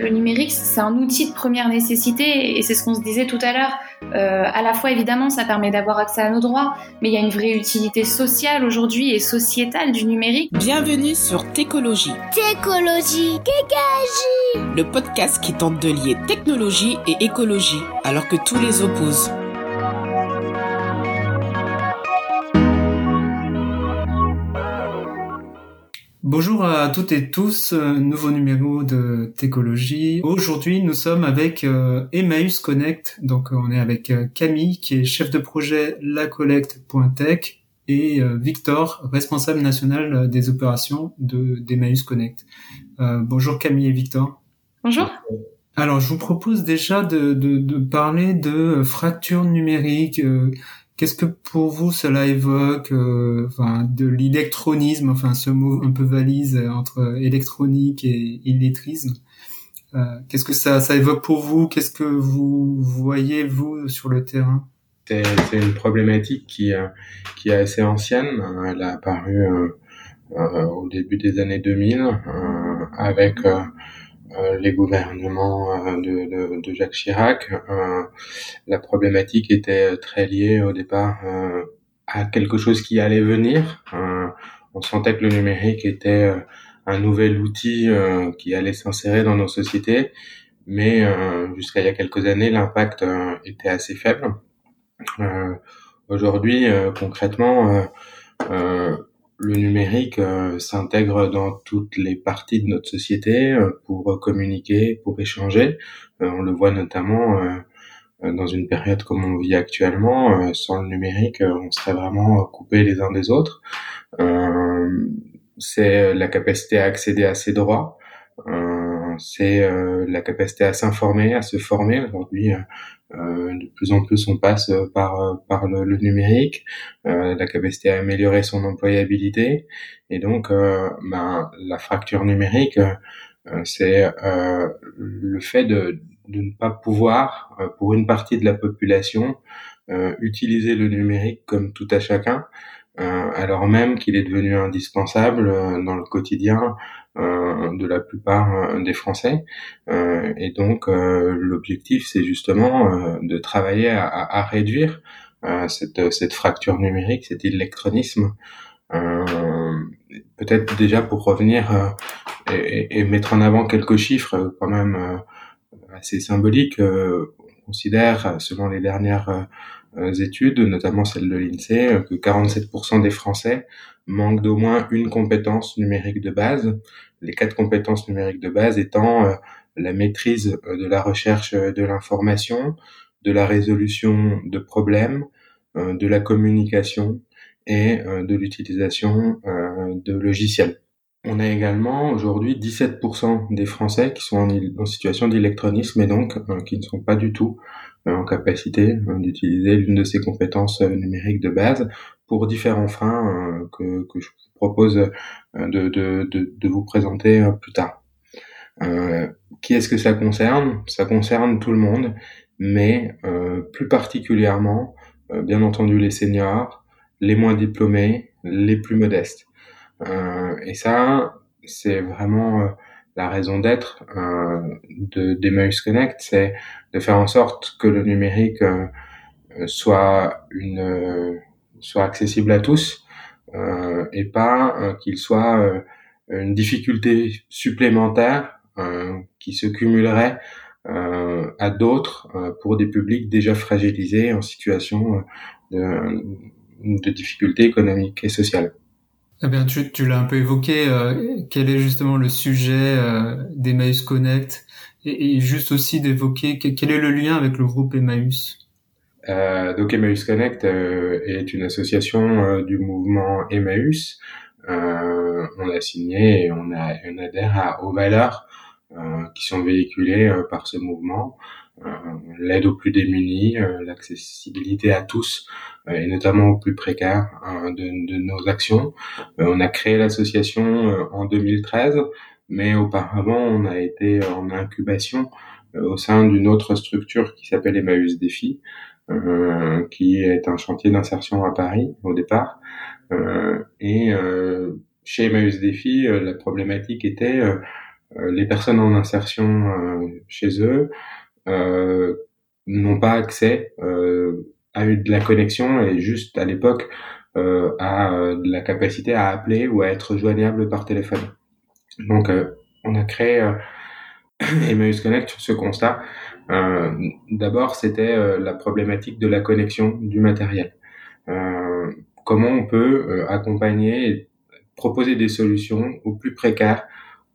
Le numérique, c'est un outil de première nécessité et c'est ce qu'on se disait tout à l'heure. Euh, à la fois, évidemment, ça permet d'avoir accès à nos droits, mais il y a une vraie utilité sociale aujourd'hui et sociétale du numérique. Bienvenue sur Técologie. Técologie, Kékagie Le podcast qui tente de lier technologie et écologie alors que tous les opposent. Bonjour à toutes et tous, euh, nouveau numéro de Técologie. Aujourd'hui, nous sommes avec euh, Emmaüs Connect. Donc, on est avec euh, Camille, qui est chef de projet lacollecte.tech et Victor, responsable national des opérations de d'Emmaüs Connect. bonjour Camille et Victor. Bonjour. Alors, je vous propose déjà de, de, de parler de fracture numérique. Qu'est-ce que pour vous cela évoque euh, de l'électronisme, enfin ce mot un peu valise entre électronique et illettrisme euh, Qu'est-ce que ça, ça évoque pour vous? Qu'est-ce que vous voyez vous sur le terrain? C'est une problématique qui, euh, qui est assez ancienne. Elle a apparu au début des années 2000 avec euh, les gouvernements euh, de, de, Jacques Chirac, euh, la problématique était très liée au départ à quelque chose qui allait venir. on sentait que le numérique était un nouvel outil qui allait s'insérer dans nos sociétés, mais jusqu'à il y a quelques années, l'impact était assez faible. Aujourd'hui, concrètement, le numérique euh, s'intègre dans toutes les parties de notre société euh, pour communiquer, pour échanger. Euh, on le voit notamment dans une période comme on vit actuellement. sans le numérique, on serait vraiment coupés les uns des autres. c'est la capacité à accéder à ses droits. C'est la capacité à s'informer, à se former. Aujourd'hui, euh, de plus en plus, on passe par par le, numérique, euh, la capacité à améliorer son employabilité, et donc, euh, ben, la fracture numérique, c'est le fait de, de ne pas pouvoir, pour une partie de la population, utiliser le numérique comme tout à chacun, alors même qu'il est devenu indispensable dans le quotidien euh, de la plupart euh, des Français. Euh, et donc l'objectif, c'est justement de travailler à, à réduire cette, cette fracture numérique, cet électronisme. Peut-être déjà pour revenir et, et, mettre en avant quelques chiffres quand même assez symboliques. on considère, selon les dernières études, notamment celle de l'INSEE, que 47% des Français manque d'au moins une compétence numérique de base, les quatre compétences numériques de base étant euh, la maîtrise euh, de la recherche euh, de l'information, de la résolution de problèmes, de la communication et de l'utilisation de logiciels. On a également aujourd'hui 17% des Français qui sont en, situation d'électronisme et donc qui ne sont pas du tout en capacité d'utiliser l'une de ces compétences numériques de base pour différents freins euh, que, je vous propose euh, de, vous présenter euh, plus tard. qui est-ce que ça concerne? Ça concerne tout le monde, mais plus particulièrement, bien entendu, les seniors, les moins diplômés, les plus modestes. Et ça, c'est vraiment la raison d'être de d'Emmaüs Connect, c'est de faire en sorte que le numérique soit une soit accessible à tous euh, et pas euh, qu'il soit euh, une difficulté supplémentaire qui se cumulerait à d'autres pour des publics déjà fragilisés en situation de, de difficulté économique et sociale. Eh bien, tu, l'as un peu évoqué. quel est justement le sujet d'Emmaüs Connect et, juste aussi d'évoquer quel est le lien avec le groupe Emmaüs? Euh, donc Emmaüs Connect euh, est une association euh, du mouvement Emmaüs. Euh, on a signé et on, a, on adhère aux valeurs qui sont véhiculées par ce mouvement. L'aide aux plus démunis, l'accessibilité à tous et notamment aux plus précaires de, de, nos actions. on a créé l'association en 2013, mais auparavant on a été en incubation au sein d'une autre structure qui s'appelle Emmaüs Défi, euh, qui est un chantier d'insertion à Paris au départ. Euh, et euh, chez Emmaüs Défi, la problématique était les personnes en insertion chez eux n'ont pas accès à de la connexion et juste à l'époque à de la capacité à appeler ou à être joignable par téléphone. Donc on a créé Emmaüs Connect sur ce constat. Euh, D'abord, c'était euh, la problématique de la connexion du matériel. Euh, comment on peut euh, accompagner proposer des solutions aux plus précaires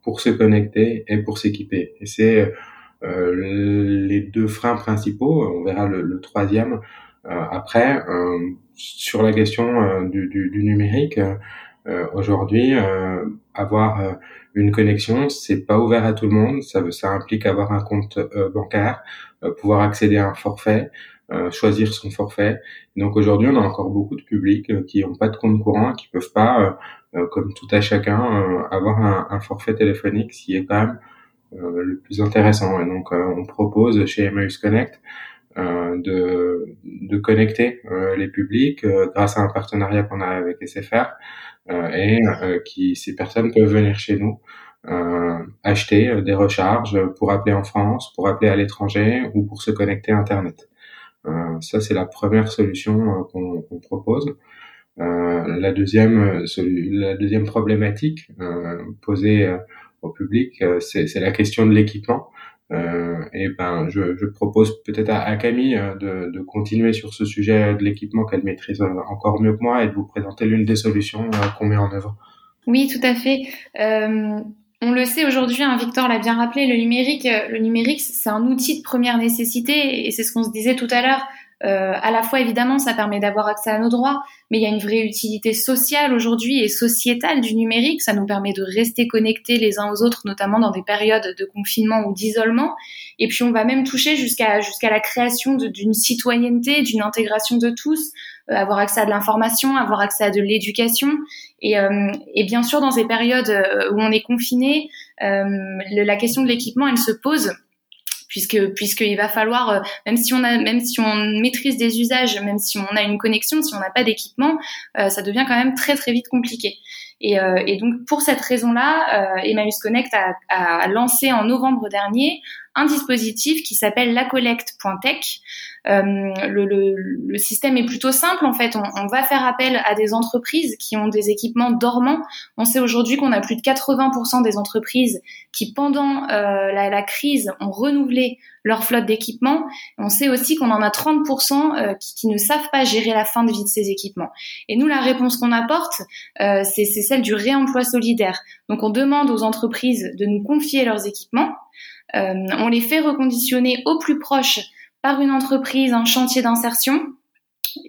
pour se connecter et pour s'équiper. Et c'est les deux freins principaux. On verra le, le troisième après. sur la question du, du, du, numérique, aujourd'hui, avoir une connexion, c'est pas ouvert à tout le monde. Ça, ça implique avoir un compte euh, bancaire, euh, pouvoir accéder à un forfait, euh, choisir son forfait. Donc aujourd'hui, on a encore beaucoup de publics qui n'ont pas de compte courant, qui peuvent pas, comme tout à chacun, avoir un, un, forfait téléphonique, ce qui est quand même le plus intéressant. Et donc, on propose chez Emmaüs Connect de, de connecter les publics grâce à un partenariat qu'on a avec SFR euh, et euh, qui ces personnes peuvent venir chez nous euh, acheter des recharges pour appeler en France, pour appeler à l'étranger ou pour se connecter à Internet. ça, c'est la première solution qu'on propose. Euh, la deuxième, la deuxième problématique euh, posée public, c'est la question de l'équipement. Euh, et ben, je, propose peut-être à, Camille euh, de, continuer sur ce sujet de l'équipement qu'elle maîtrise euh, encore mieux que moi et de vous présenter l'une des solutions qu'on met en œuvre. Oui, tout à fait. Euh, on le sait aujourd'hui, hein, Victor l'a bien rappelé, le numérique, le numérique, c'est un outil de première nécessité et c'est ce qu'on se disait tout à l'heure. Euh, à la fois, évidemment, ça permet d'avoir accès à nos droits, mais il y a une vraie utilité sociale aujourd'hui et sociétale du numérique. Ça nous permet de rester connectés les uns aux autres, notamment dans des périodes de confinement ou d'isolement. Et puis, on va même toucher jusqu'à jusqu'à la création d'une citoyenneté, d'une intégration de tous, euh, avoir accès à de l'information, avoir accès à de l'éducation. Et, euh, et, bien sûr, dans ces périodes euh, où on est confiné, la question de l'équipement, elle se pose puisque puisqu'il va falloir euh, même si on a même si on maîtrise des usages, même si on a une connexion, si on n'a pas d'équipement, euh, ça devient quand même très très vite compliqué. Et, euh, et donc pour cette raison-là, Emmaüs Connect a, lancé en novembre dernier un dispositif qui s'appelle lacollecte.tech. Euh, le, système est plutôt simple en fait. On, va faire appel à des entreprises qui ont des équipements dormants. On sait aujourd'hui qu'on a plus de 80% des entreprises qui pendant euh, la, la, crise ont renouvelé leur flotte d'équipements. On sait aussi qu'on en a 30% euh, qui, qui, ne savent pas gérer la fin de vie de ces équipements. Et nous, la réponse qu'on apporte, euh, c'est celle du réemploi solidaire. Donc on demande aux entreprises de nous confier leurs équipements. Euh, on les fait reconditionner au plus proche par une entreprise, un chantier d'insertion.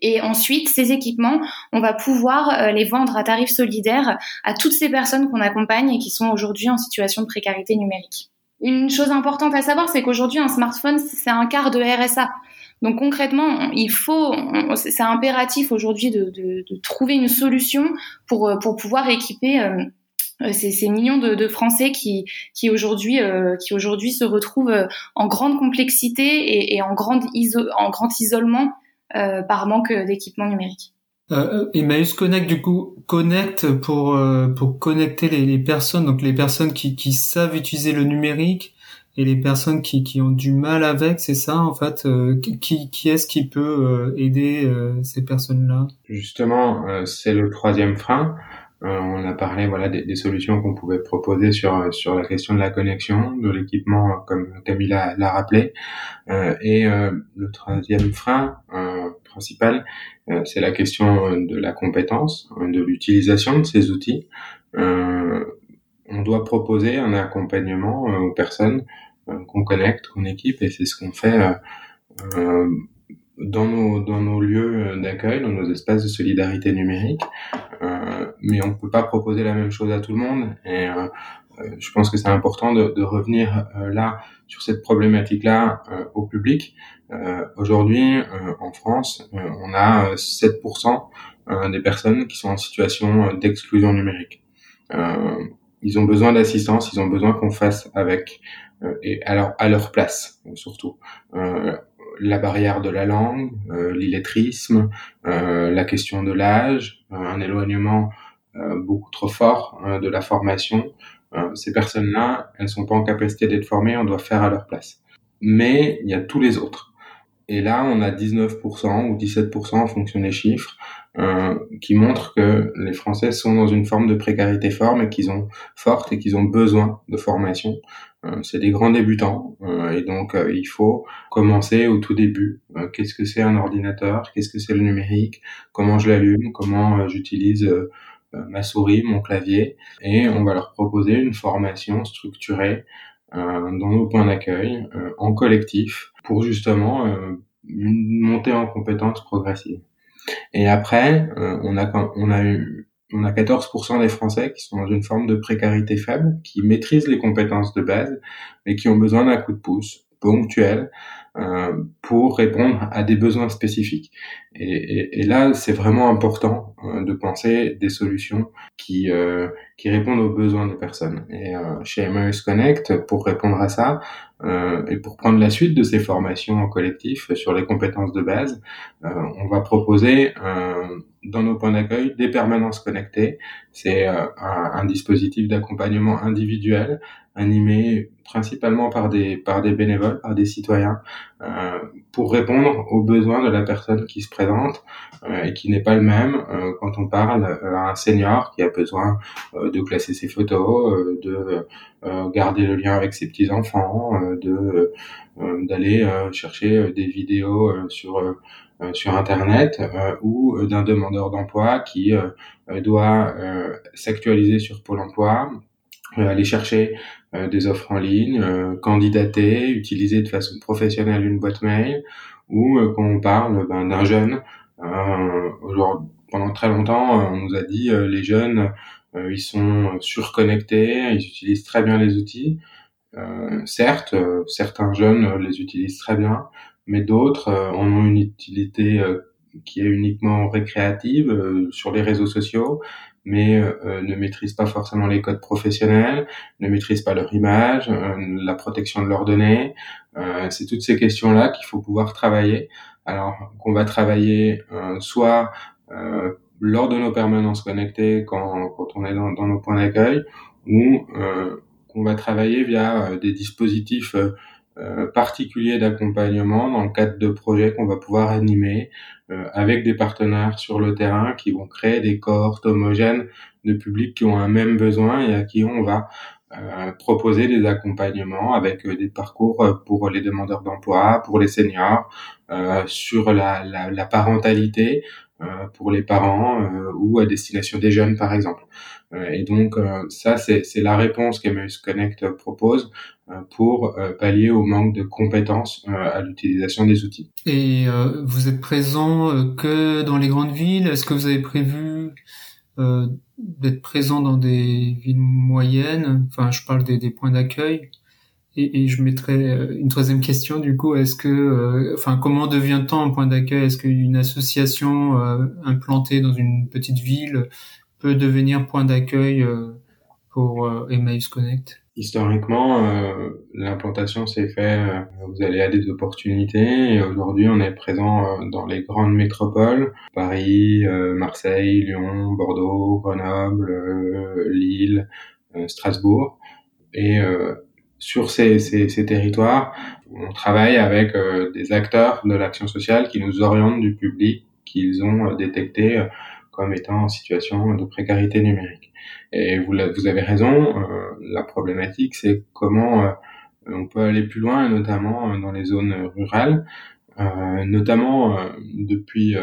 Et ensuite, ces équipements, on va pouvoir euh, les vendre à tarif solidaire à toutes ces personnes qu'on accompagne et qui sont aujourd'hui en situation de précarité numérique. Une chose importante à savoir, c'est qu'aujourd'hui, un smartphone, c'est un quart de RSA. Donc concrètement, il faut, c'est impératif aujourd'hui de, de, de, trouver une solution pour, pour pouvoir équiper euh, euh, ces, ces, millions de, de, Français qui, qui aujourd'hui euh, qui aujourd'hui se retrouvent euh, en grande complexité et, et en, grande iso en grand isolement euh, par manque d'équipement numérique. Euh, Emmaüs Connect du coup connecte pour pour connecter les, les, personnes donc les personnes qui, qui savent utiliser le numérique et les personnes qui, qui ont du mal avec c'est ça en fait qui, qui est-ce qui peut aider ces personnes là justement c'est le troisième frein euh, on a parlé voilà des, solutions qu'on pouvait proposer sur sur la question de la connexion, de l'équipement, comme Camille l'a rappelé. Euh, et euh, le troisième frein principal, c'est la question de la compétence, de l'utilisation de ces outils. on doit proposer un accompagnement aux personnes qu'on connecte, qu'on équipe, et c'est ce qu'on fait dans nos, dans nos lieux d'accueil, dans nos espaces de solidarité numérique, euh, mais on ne peut pas proposer la même chose à tout le monde. Et euh, euh je pense que c'est important de, de revenir euh, là sur cette problématique-là euh, au public. Aujourd'hui, en France, on a 7% des personnes qui sont en situation d'exclusion numérique. ils ont besoin d'assistance, ils ont besoin qu'on fasse avec et alors à leur place surtout la barrière de la langue, euh, l'illettrisme, euh, la question de l'âge, euh, un éloignement beaucoup trop fort de la formation, ces personnes-là, elles sont pas en capacité d'être formées, on doit faire à leur place. Mais il y a tous les autres. Et là, on a 19% ou 17% en fonction des chiffres euh, qui montrent que les Français sont dans une forme de précarité forte et qu'ils ont forte et qu'ils ont besoin de formation. Euh, c'est des grands débutants euh, et donc euh, il faut commencer au tout début. Euh, qu'est-ce que c'est un ordinateur? Qu'est-ce que c'est le numérique? Comment je l'allume? Comment j'utilise ma souris, mon clavier? Et on va leur proposer une formation structurée dans nos points d'accueil en collectif pour justement une montée en compétences progressive. Et après, on a on a on a 14% des Français qui sont dans une forme de précarité faible, qui maîtrisent les compétences de base, mais qui ont besoin d'un coup de pouce ponctuel euh, pour répondre à des besoins spécifiques. Et, et, et là, c'est vraiment important euh, de penser des solutions qui euh, qui répondent aux besoins des personnes. Et euh, chez Emmaüs Connect, pour répondre à ça euh, et pour prendre la suite de ces formations en collectif sur les compétences de base, on va proposer dans nos points d'accueil des permanences connectées. C'est un, un dispositif d'accompagnement individuel animé principalement par des par des bénévoles, par des citoyens, euh, pour répondre aux besoins de la personne qui se présente euh, et qui n'est pas le même euh, quand on parle à un senior qui a besoin de classer ses photos, de garder le lien avec ses petits enfants, de d'aller chercher des vidéos sur sur internet ou d'un demandeur d'emploi qui doit s'actualiser sur Pôle Emploi, aller chercher euh, des offres en ligne, euh, candidater, utiliser de façon professionnelle une boîte mail, ou euh, quand on parle ben, d'un jeune, pendant très longtemps, on nous a dit les jeunes, ils sont surconnectés, ils utilisent très bien les outils. certes, certains jeunes les utilisent très bien, mais d'autres en ont une utilité qui est uniquement récréative sur les réseaux sociaux, mais euh, ne maîtrisent pas forcément les codes professionnels, ne maîtrisent pas leur image, euh, la protection de leurs données. Euh, c'est toutes ces questions-là qu'il faut pouvoir travailler. Alors qu'on va travailler soit lors de nos permanences connectées quand, quand on est dans, dans nos points d'accueil, ou qu'on va travailler via des dispositifs euh, particuliers d'accompagnement dans le cadre de projets qu'on va pouvoir animer euh, avec des partenaires sur le terrain qui vont créer des cohortes homogènes de publics qui ont un même besoin et à qui on va euh, proposer des accompagnements avec des parcours pour les demandeurs d'emploi, pour les seniors, sur la, parentalité, pour les parents ou à destination des jeunes par exemple. Euh, et donc ça c'est la réponse qu'Emmaüs Connect propose pour pallier au manque de compétences à l'utilisation des outils. Et vous êtes présent que dans les grandes villes? Est-ce que vous avez prévu d'être présent dans des villes moyennes? Enfin, je parle des, des points d'accueil. Et, et, je mettrais euh, une troisième question du coup. Est-ce que, euh, enfin, comment devient-on un point d'accueil? Est-ce qu'une association euh, implantée dans une petite ville peut devenir point d'accueil pour Emmaüs Connect Historiquement, l'implantation s'est fait. vous allez à des opportunités. Et aujourd'hui, on est présent dans les grandes métropoles Paris, Marseille, Lyon, Bordeaux, Grenoble, Lille, Strasbourg. Et sur ces, ces, ces, territoires, on travaille avec euh, des acteurs de l'action sociale qui nous orientent du public qu'ils ont euh, détecté euh, comme étant en situation de précarité numérique. Et vous, vous avez raison, la problématique, c'est comment on peut aller plus loin, notamment dans les zones rurales, notamment depuis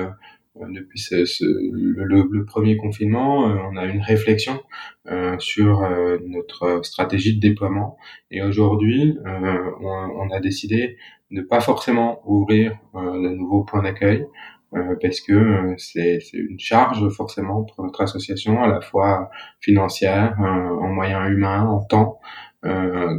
euh, depuis ce, ce, le, le, premier confinement, euh, on a une réflexion euh, sur notre stratégie de déploiement. Et aujourd'hui, on, on, a décidé de pas forcément ouvrir de nouveaux points d'accueil. Parce que c'est une charge forcément pour notre association, à la fois financière, en moyens humains, en temps,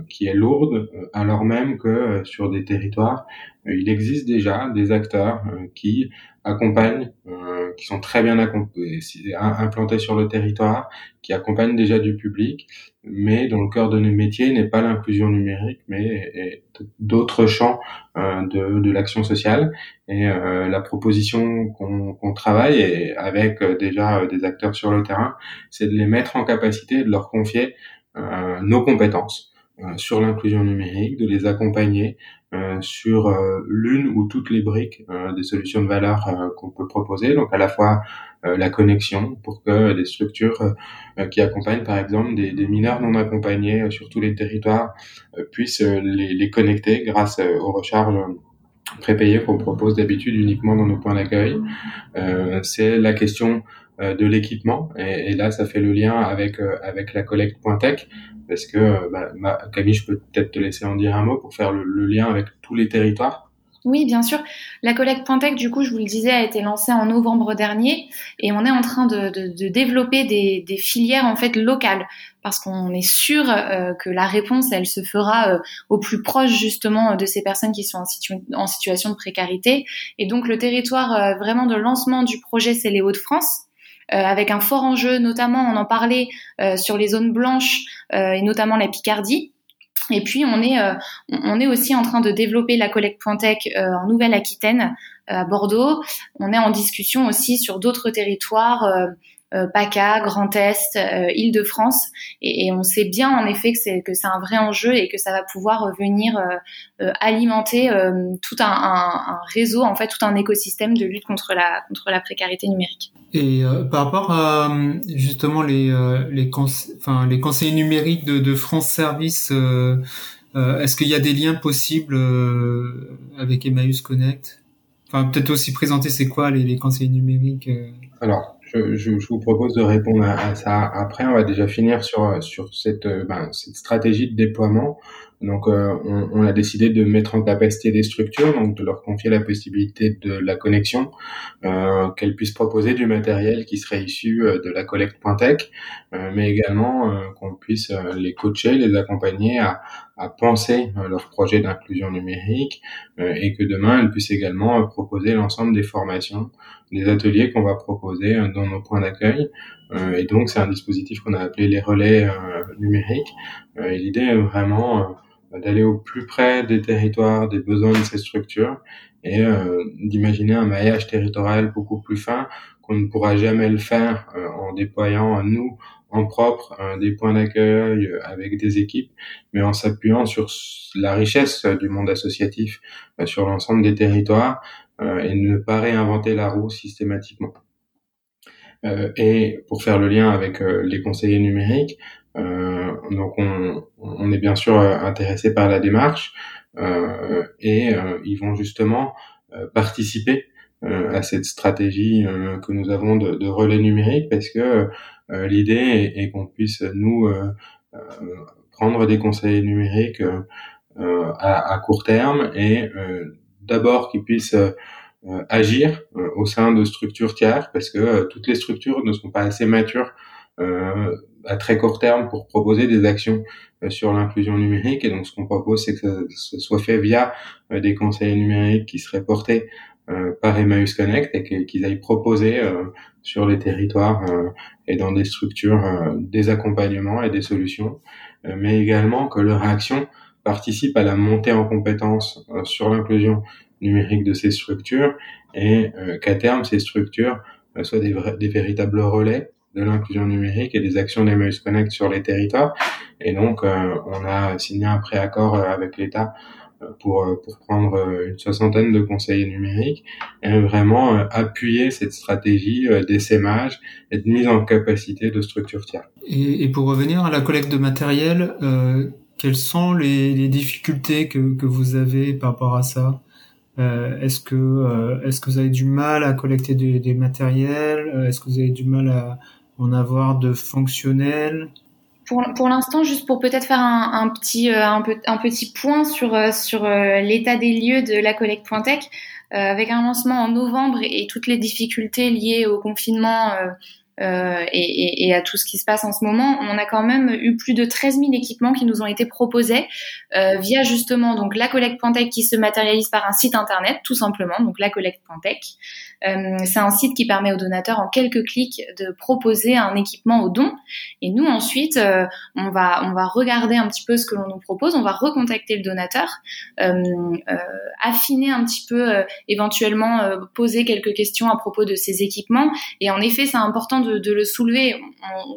qui est lourde, alors même que sur des territoires, il existe déjà des acteurs qui accompagnent, euh, qui sont très bien implantés sur le territoire, qui accompagnent déjà du public, mais dont le cœur de nos métiers n'est pas l'inclusion numérique, mais d'autres champs euh, de, de l'action sociale. Et euh, la proposition qu'on travaille avec déjà des acteurs sur le terrain, c'est de les mettre en capacité, de leur confier nos compétences sur l'inclusion numérique, de les accompagner sur l'une ou toutes les briques des solutions de valeur qu'on peut proposer. Donc à la fois la connexion pour que des structures qui accompagnent par exemple des, des mineurs non accompagnés sur tous les territoires puissent les, les, connecter grâce aux recharges prépayés qu'on propose d'habitude uniquement dans nos points d'accueil. Euh, c'est la question euh, de l'équipement et, et, là ça fait le lien avec euh, avec la collecte Pointec parce que bah, Camille je peux peut-être te laisser en dire un mot pour faire le, le lien avec tous les territoires oui, bien sûr. La collecte Pointec, du coup, je vous le disais, a été lancée en novembre dernier et on est en train de, de, de développer des, des, filières en fait locales parce qu'on est sûr euh, que la réponse, elle se fera euh, au plus proche justement de ces personnes qui sont en, en situation de précarité. Et donc le territoire euh, vraiment de lancement du projet, c'est les Hauts-de-France. Avec un fort enjeu, notamment on en parlait sur les zones blanches et notamment la Picardie, et puis on est, euh, on est aussi en train de développer la collecte Pointec euh, en Nouvelle-Aquitaine, euh, à Bordeaux. On est en discussion aussi sur d'autres territoires. PACA, Grand Est, Île-de-France, et, et, on sait bien en effet que c'est que c'est un vrai enjeu et que ça va pouvoir venir alimenter tout un, un, un, réseau, en fait, tout un écosystème de lutte contre la contre la précarité numérique. Et euh, par rapport à justement les euh, les, enfin, les conseillers numériques de, de France Service, euh, est-ce qu'il y a des liens possibles avec Emmaüs Connect? Enfin, peut-être aussi présenter c'est quoi les, les conseillers numériques Alors, je, je, vous propose de répondre à, ça après. On va déjà finir sur sur cette, ben, cette stratégie de déploiement. Donc, euh, on, a décidé de mettre en capacité des structures, donc de leur confier la possibilité de la connexion, euh, qu'elles puissent proposer du matériel qui serait issu euh, de la collecte Pointec, euh, mais également euh, qu'on puisse les coacher, les accompagner à penser leur projet d'inclusion numérique et que demain elles puissent également proposer l'ensemble des formations, des ateliers qu'on va proposer dans nos points d'accueil. Et donc, c'est un dispositif qu'on a appelé les relais numériques. et l'idée est vraiment d'aller au plus près des territoires, des besoins de ces structures et euh, d'imaginer un maillage territorial beaucoup plus fin qu'on ne pourra jamais le faire euh, en déployant nous en propre euh, des points d'accueil avec des équipes, mais en s'appuyant sur la richesse du monde associatif sur l'ensemble des territoires et ne pas réinventer la roue systématiquement. Et pour faire le lien avec les conseillers numériques, euh, donc on, on, est bien sûr euh, intéressé par la démarche euh, et ils vont justement participer à cette stratégie que nous avons de, de, relais numérique parce que l'idée est, qu'on puisse nous prendre des conseils numériques à, à, court terme et d'abord qu'ils puissent agir au sein de structures tiers parce que toutes les structures ne sont pas assez matures à très court terme pour proposer des actions euh, sur l'inclusion numérique. Et donc, ce qu'on propose, c'est que ce soit fait via euh, des conseils numériques qui seraient portés euh, par Emmaüs Connect et qu'ils aillent proposer sur les territoires et dans des structures des accompagnements et des solutions, mais également que leur action participe à la montée en compétences sur l'inclusion numérique de ces structures et qu'à terme, ces structures soient des, véritables relais de l'inclusion numérique et des actions d'Emmaüs Connect sur les territoires. Et donc, euh, on a signé un préaccord euh, avec l'État euh, pour, pour prendre une soixantaine de conseillers numériques et vraiment appuyer cette stratégie d'essaimage et de mise en capacité de structures tiers. Et, pour revenir à la collecte de matériel, euh, quelles sont les, les difficultés que, que, vous avez par rapport à ça? Euh, Est-ce que, euh, est-ce que vous avez du mal à collecter des, des matériels? Est-ce que vous avez du mal à, en avoir de fonctionnel? Pour, pour l'instant, juste pour peut-être faire un, petit euh, un, petit point sur euh, sur euh, l'état des lieux de la collecte Pointec, euh, avec un lancement en novembre et, toutes les difficultés liées au confinement euh, et, à tout ce qui se passe en ce moment, on a quand même eu plus de 13 000 équipements qui nous ont été proposés euh, via justement donc la collecte Pointec qui se matérialise par un site internet tout simplement, donc la collecte Pointec. Euh, c'est un site qui permet aux donateurs en quelques clics de proposer un équipement au don. Et nous ensuite, on va on va regarder un petit peu ce que l'on nous propose, on va recontacter le donateur, affiner un petit peu, éventuellement poser quelques questions à propos de ces équipements. Et en effet, c'est important de le soulever.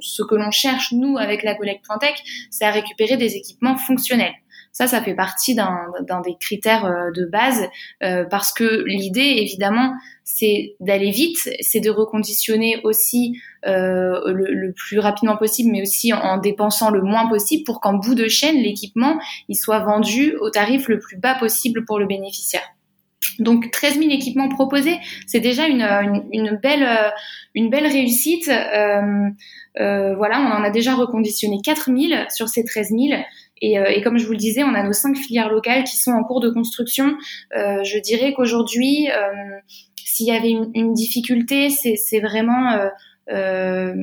ce que l'on cherche nous avec la collecte Pointec, c'est à récupérer des équipements fonctionnels. Ça, ça fait partie d'un des critères euh, de base euh, parce que l'idée, évidemment, c'est d'aller vite, c'est de reconditionner aussi euh, le, le, plus rapidement possible, mais aussi en, dépensant le moins possible pour qu'en bout de chaîne, l'équipement il soit vendu au tarif le plus bas possible pour le bénéficiaire. Donc 13 000 équipements proposés, c'est déjà une, une, belle, une belle réussite. Euh, euh, voilà, on en a déjà reconditionné 4 000 sur ces 13 000. Et, euh, et, comme je vous le disais, on a nos cinq filières locales qui sont en cours de construction. Euh, je dirais qu'aujourd'hui, euh, s'il y avait une, une difficulté, c'est vraiment euh,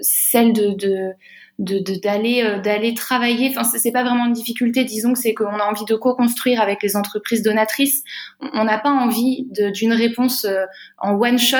celle de, de d'aller euh, d'aller travailler. Enfin c'est pas vraiment une difficulté. Disons que c'est qu'on a envie de co-construire avec les entreprises donatrices. On n'a pas envie d'une réponse euh, en one shot.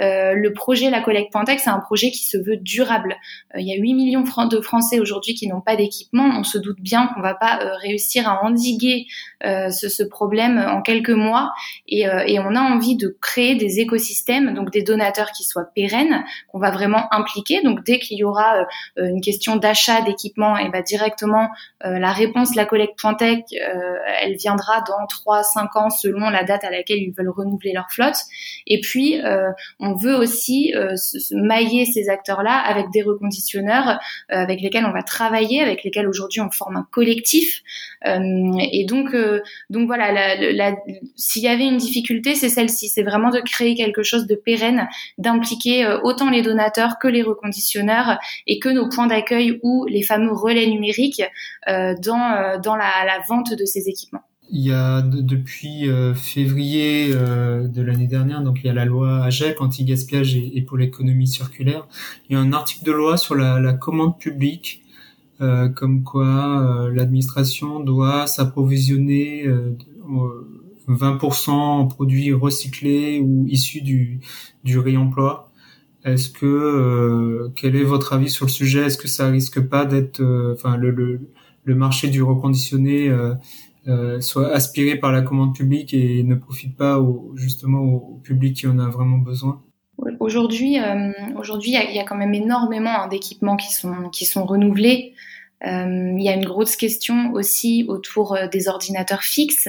Euh, le projet la collecte Pointex c'est un projet qui se veut durable. Il y a 8 millions de français aujourd'hui qui n'ont pas d'équipement. On se doute bien qu'on va pas réussir à endiguer ce, ce, problème en quelques mois et, et on a envie de créer des écosystèmes donc des donateurs qui soient pérennes qu'on va vraiment impliquer donc dès qu'il y aura une question d'achat d'équipement, et ben directement euh, la réponse la collecte Pointec, euh, elle viendra dans 3 5 ans selon la date à laquelle ils veulent renouveler leur flotte. Et puis euh, on veut aussi se, mailler ces acteurs-là avec des reconditionneurs avec lesquels on va travailler, avec lesquels aujourd'hui on forme un collectif. et donc donc voilà, s'il y avait une difficulté, c'est celle-ci, c'est vraiment de créer quelque chose de pérenne, d'impliquer autant les donateurs que les reconditionneurs et que nos points d'accueil accueil ou les fameux relais numériques euh, dans, euh, dans la, vente de ces équipements. Il y a depuis euh, février de l'année dernière, donc il y a la loi AGEC anti-gaspillage et, pour l'économie circulaire. Il y a un article de loi sur la, commande publique, comme quoi l'administration doit s'approvisionner 20% en produits recyclés ou issus du, du réemploi. Est-ce que euh, quel est votre avis sur le sujet? Est-ce que ça risque pas d'être, euh, enfin le, le, marché du reconditionné euh, soit aspiré par la commande publique et ne profite pas au, justement au, public qui en a vraiment besoin? Aujourd'hui, aujourd'hui, il y, a quand même énormément hein, d'équipements qui sont qui sont renouvelés. Euh, il y a une grosse question aussi autour euh, des ordinateurs fixes,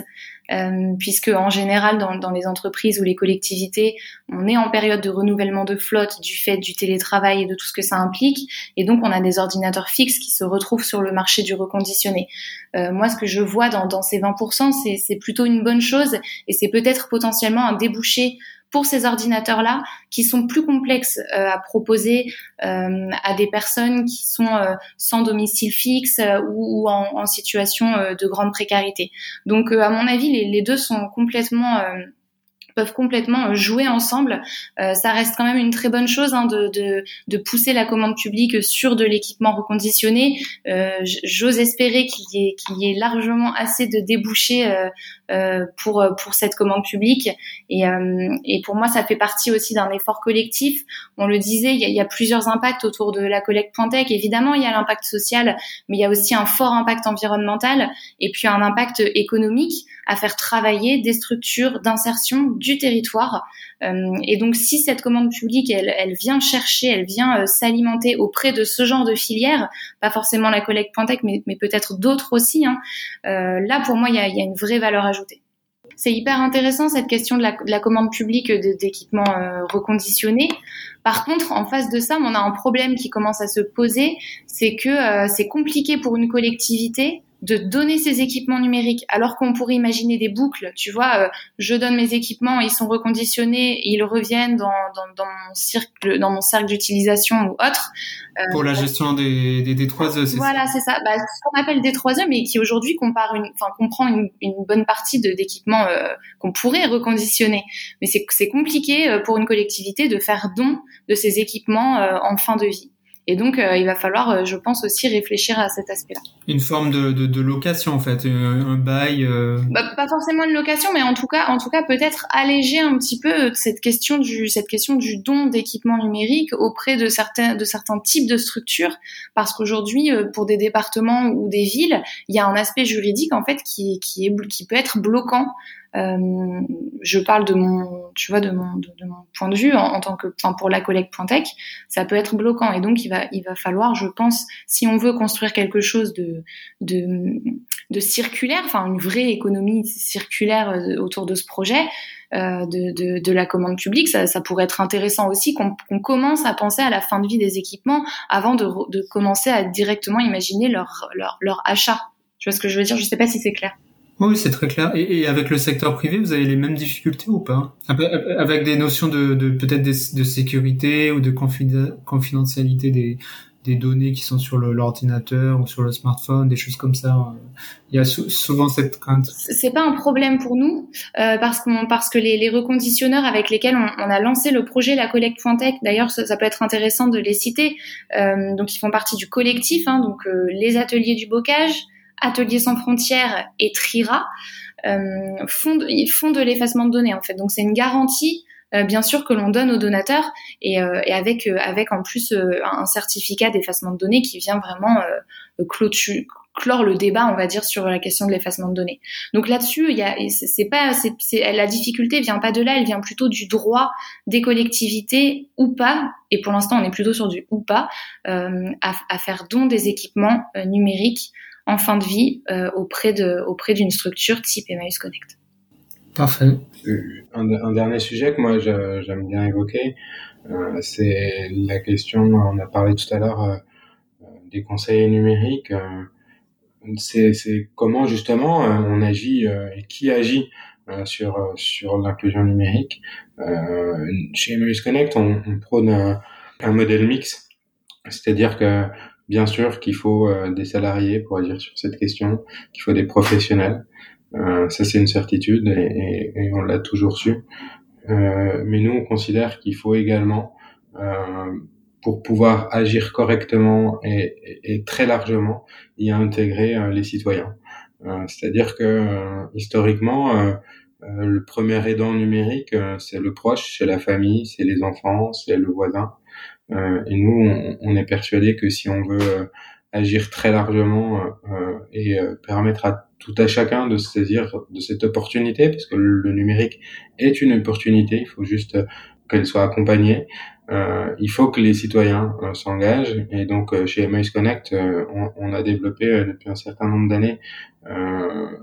euh, puisque en général dans, dans, les entreprises ou les collectivités, on est en période de renouvellement de flotte du fait du télétravail et de tout ce que ça implique, et donc on a des ordinateurs fixes qui se retrouvent sur le marché du reconditionné. Euh, moi, ce que je vois dans, dans ces 20%, c'est plutôt une bonne chose, et c'est peut-être potentiellement un débouché pour ces ordinateurs-là qui sont plus complexes euh, à proposer euh, à des personnes qui sont euh, sans domicile fixe ou, en, en, situation de grande précarité. Donc, à mon avis, les deux sont complètement peuvent complètement jouer ensemble. Euh, ça reste quand même une très bonne chose hein, de, de, pousser la commande publique sur de l'équipement reconditionné. Euh, J'ose espérer qu'il y, qu'il y ait largement assez de débouchés euh, euh pour, pour cette commande publique. Et, euh, et pour moi, ça fait partie aussi d'un effort collectif. On le disait, il y, a, plusieurs impacts autour de la collecte Pointec. Évidemment, il y a l'impact social, mais il y a aussi un fort impact environnemental et puis un impact économique à faire travailler des structures d'insertion du territoire. Euh, et donc, si cette commande publique, elle, vient chercher, elle vient euh, s'alimenter auprès de ce genre de filière, pas forcément la collecte Pointec, mais, peut-être d'autres aussi, hein, euh, là, pour moi, il y a, une vraie valeur ajoutée. C'est hyper intéressant cette question de la commande publique d'équipements reconditionnés. Par contre, en face de ça, on a un problème qui commence à se poser, c'est que c'est compliqué pour une collectivité de donner ces équipements numériques alors qu'on pourrait imaginer des boucles, tu vois, euh, je donne mes équipements, ils sont reconditionnés, ils reviennent dans, dans, dans mon cercle, dans mon cercle d'utilisation ou autre. Euh, Pour la gestion des, des D3E, c'est voilà, c'est ça. Bah, ce qu'on appelle D3E, mais qui aujourd'hui compare une, enfin, comprend une, une bonne partie d'équipements euh, qu'on pourrait reconditionner. Mais c'est compliqué pour une collectivité de faire don de ces équipements en fin de vie. Et donc, euh, il va falloir, euh, je pense, aussi réfléchir à cet aspect-là. Une forme de, de, de, location, en fait, euh, un bail. Bah, pas forcément une location, mais en tout cas, en tout cas, peut-être alléger un petit peu cette question du, cette question du don d'équipements numériques auprès de certains, de certains types de structures, parce qu'aujourd'hui, pour des départements ou des villes, il y a un aspect juridique en fait qui, qui est, qui peut être bloquant euh, je parle de mon, tu vois, de mon, de, mon point de vue en, tant que, enfin, pour la collecte.tech, ça peut être bloquant. Et donc, il va, il va falloir, je pense, si on veut construire quelque chose de, de, de circulaire, enfin, une vraie économie circulaire euh, autour de ce projet, euh, de, de, de, la commande publique, ça, ça pourrait être intéressant aussi qu'on commence à penser à la fin de vie des équipements avant de, de commencer à directement imaginer leur, leur, leur achat. Tu vois ce que je veux dire? Je sais pas si c'est clair. Oui, c'est très clair. Et, et, avec le secteur privé, vous avez les mêmes difficultés ou pas? Avec des notions de, de peut-être de, sécurité ou de confidentialité des, des données qui sont sur l'ordinateur ou sur le smartphone, des choses comme ça. Il y a souvent cette crainte. C'est pas un problème pour nous euh, parce qu'on parce que les, les, reconditionneurs avec lesquels on, on, a lancé le projet la collecte.tech, d'ailleurs ça, ça, peut être intéressant de les citer. Euh, donc ils font partie du collectif, hein, donc euh, les ateliers du bocage, Ateliers sans frontières et Trira euh, font, de, font de l'effacement de données en fait. Donc c'est une garantie euh, bien sûr que l'on donne aux donateurs et, euh, et avec avec en plus un certificat d'effacement de données qui vient vraiment clore le débat, on va dire, sur la question de l'effacement de données. Donc là-dessus, il y a, c'est pas, c'est, la difficulté vient pas de là, elle vient plutôt du droit des collectivités ou pas. Et pour l'instant, on est plutôt sur du ou pas euh, à, à, faire don des équipements numériques en fin de vie euh, auprès de auprès d'une structure type Emmaüs Connect. Parfait. Un, dernier sujet que moi j'aime bien évoquer, euh, c'est la question, on a parlé tout à l'heure euh, des conseils numériques, c'est comment justement on agit et qui agit sur sur l'inclusion numérique. chez Emmaüs Connect, on, on prône un, un modèle mix, c'est-à-dire que Bien sûr qu'il faut euh, des salariés pour agir sur cette question, qu'il faut des professionnels. Euh, ça, c'est une certitude et, et, on l'a toujours su. Euh, mais nous, on considère qu'il faut également, pour pouvoir agir correctement et, et, très largement, y intégrer les citoyens. C'est-à-dire que historiquement, le premier aidant numérique, c'est le proche, c'est la famille, c'est les enfants, c'est le voisin. Euh, et nous, on, est persuadé que si on veut euh, agir très largement euh, et permettre à tout à chacun de se saisir de cette opportunité, parce que le numérique est une opportunité, il faut juste qu'elle soit accompagnée. Euh, il faut que les citoyens euh, s'engagent. Et donc euh, chez Emmaüs Connect, on, on, a développé depuis un certain nombre d'années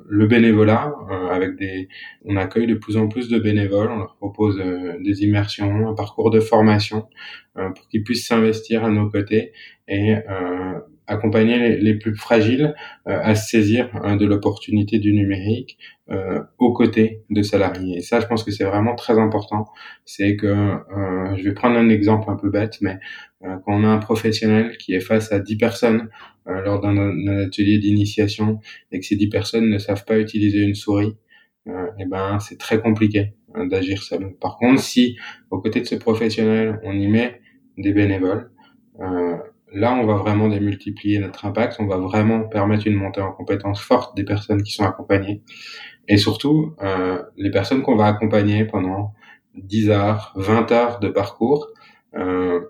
le bénévolat avec des, on accueille de plus en plus de bénévoles, on leur propose des immersions, un parcours de formation pour qu'ils puissent s'investir à nos côtés. Et accompagner les, plus fragiles euh, à se saisir hein, de l'opportunité du numérique euh, aux côtés de salariés. Et ça, je pense que c'est vraiment très important. C'est que, euh, je vais prendre un exemple un peu bête, mais quand on a un professionnel qui est face à 10 personnes lors d'un atelier d'initiation et que ces 10 personnes ne savent pas utiliser une souris, et eh ben c'est très compliqué hein, d'agir seul. Par contre, si aux côtés de ce professionnel, on y met des bénévoles, euh, là, on va vraiment démultiplier notre impact, on va vraiment permettre une montée en compétence forte des personnes qui sont accompagnées. Et surtout, euh, les personnes qu'on va accompagner pendant 10 heures, 20 heures de parcours, euh,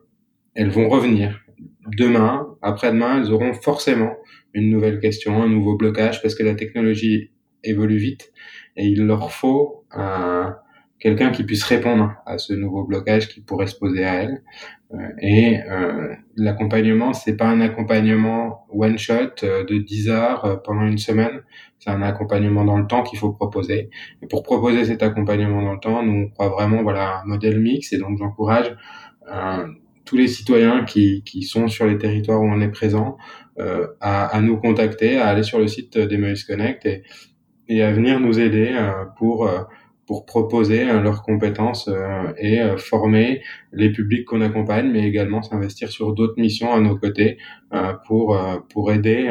elles vont revenir. Demain, après-demain, elles auront forcément une nouvelle question, un nouveau blocage, parce que la technologie évolue vite et il leur faut un, quelqu'un qui puisse répondre à ce nouveau blocage qui pourrait se poser à elle. Euh, et euh, l'accompagnement, c'est pas un accompagnement one shot euh, de 10 heures pendant une semaine. C'est un accompagnement dans le temps qu'il faut proposer. Et pour proposer cet accompagnement dans le temps, nous on croit vraiment voilà un modèle mix. Et donc j'encourage tous les citoyens qui, qui sont sur les territoires où on est présent euh, à, à, nous contacter, à aller sur le site d'Emmaüs Connect et, et à venir nous aider euh, pour pour proposer euh, leurs compétences euh, et euh, former les publics qu'on accompagne, mais également s'investir sur d'autres missions à nos côtés pour pour aider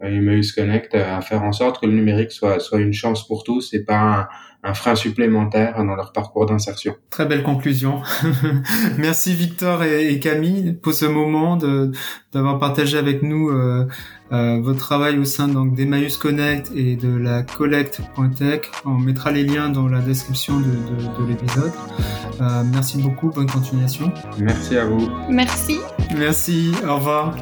Emmaüs Connect à faire en sorte que le numérique soit soit une chance pour tous et pas un, frein supplémentaire dans leur parcours d'insertion. Très belle conclusion. Merci Victor et, Camille pour ce moment de d'avoir partagé avec nous euh, votre travail au sein donc d'Emmaüs Connect et de la collecte.tech. On mettra les liens dans la description de, de, de l'épisode. Euh, merci beaucoup, bonne continuation. Merci à vous. Merci. Merci, au revoir.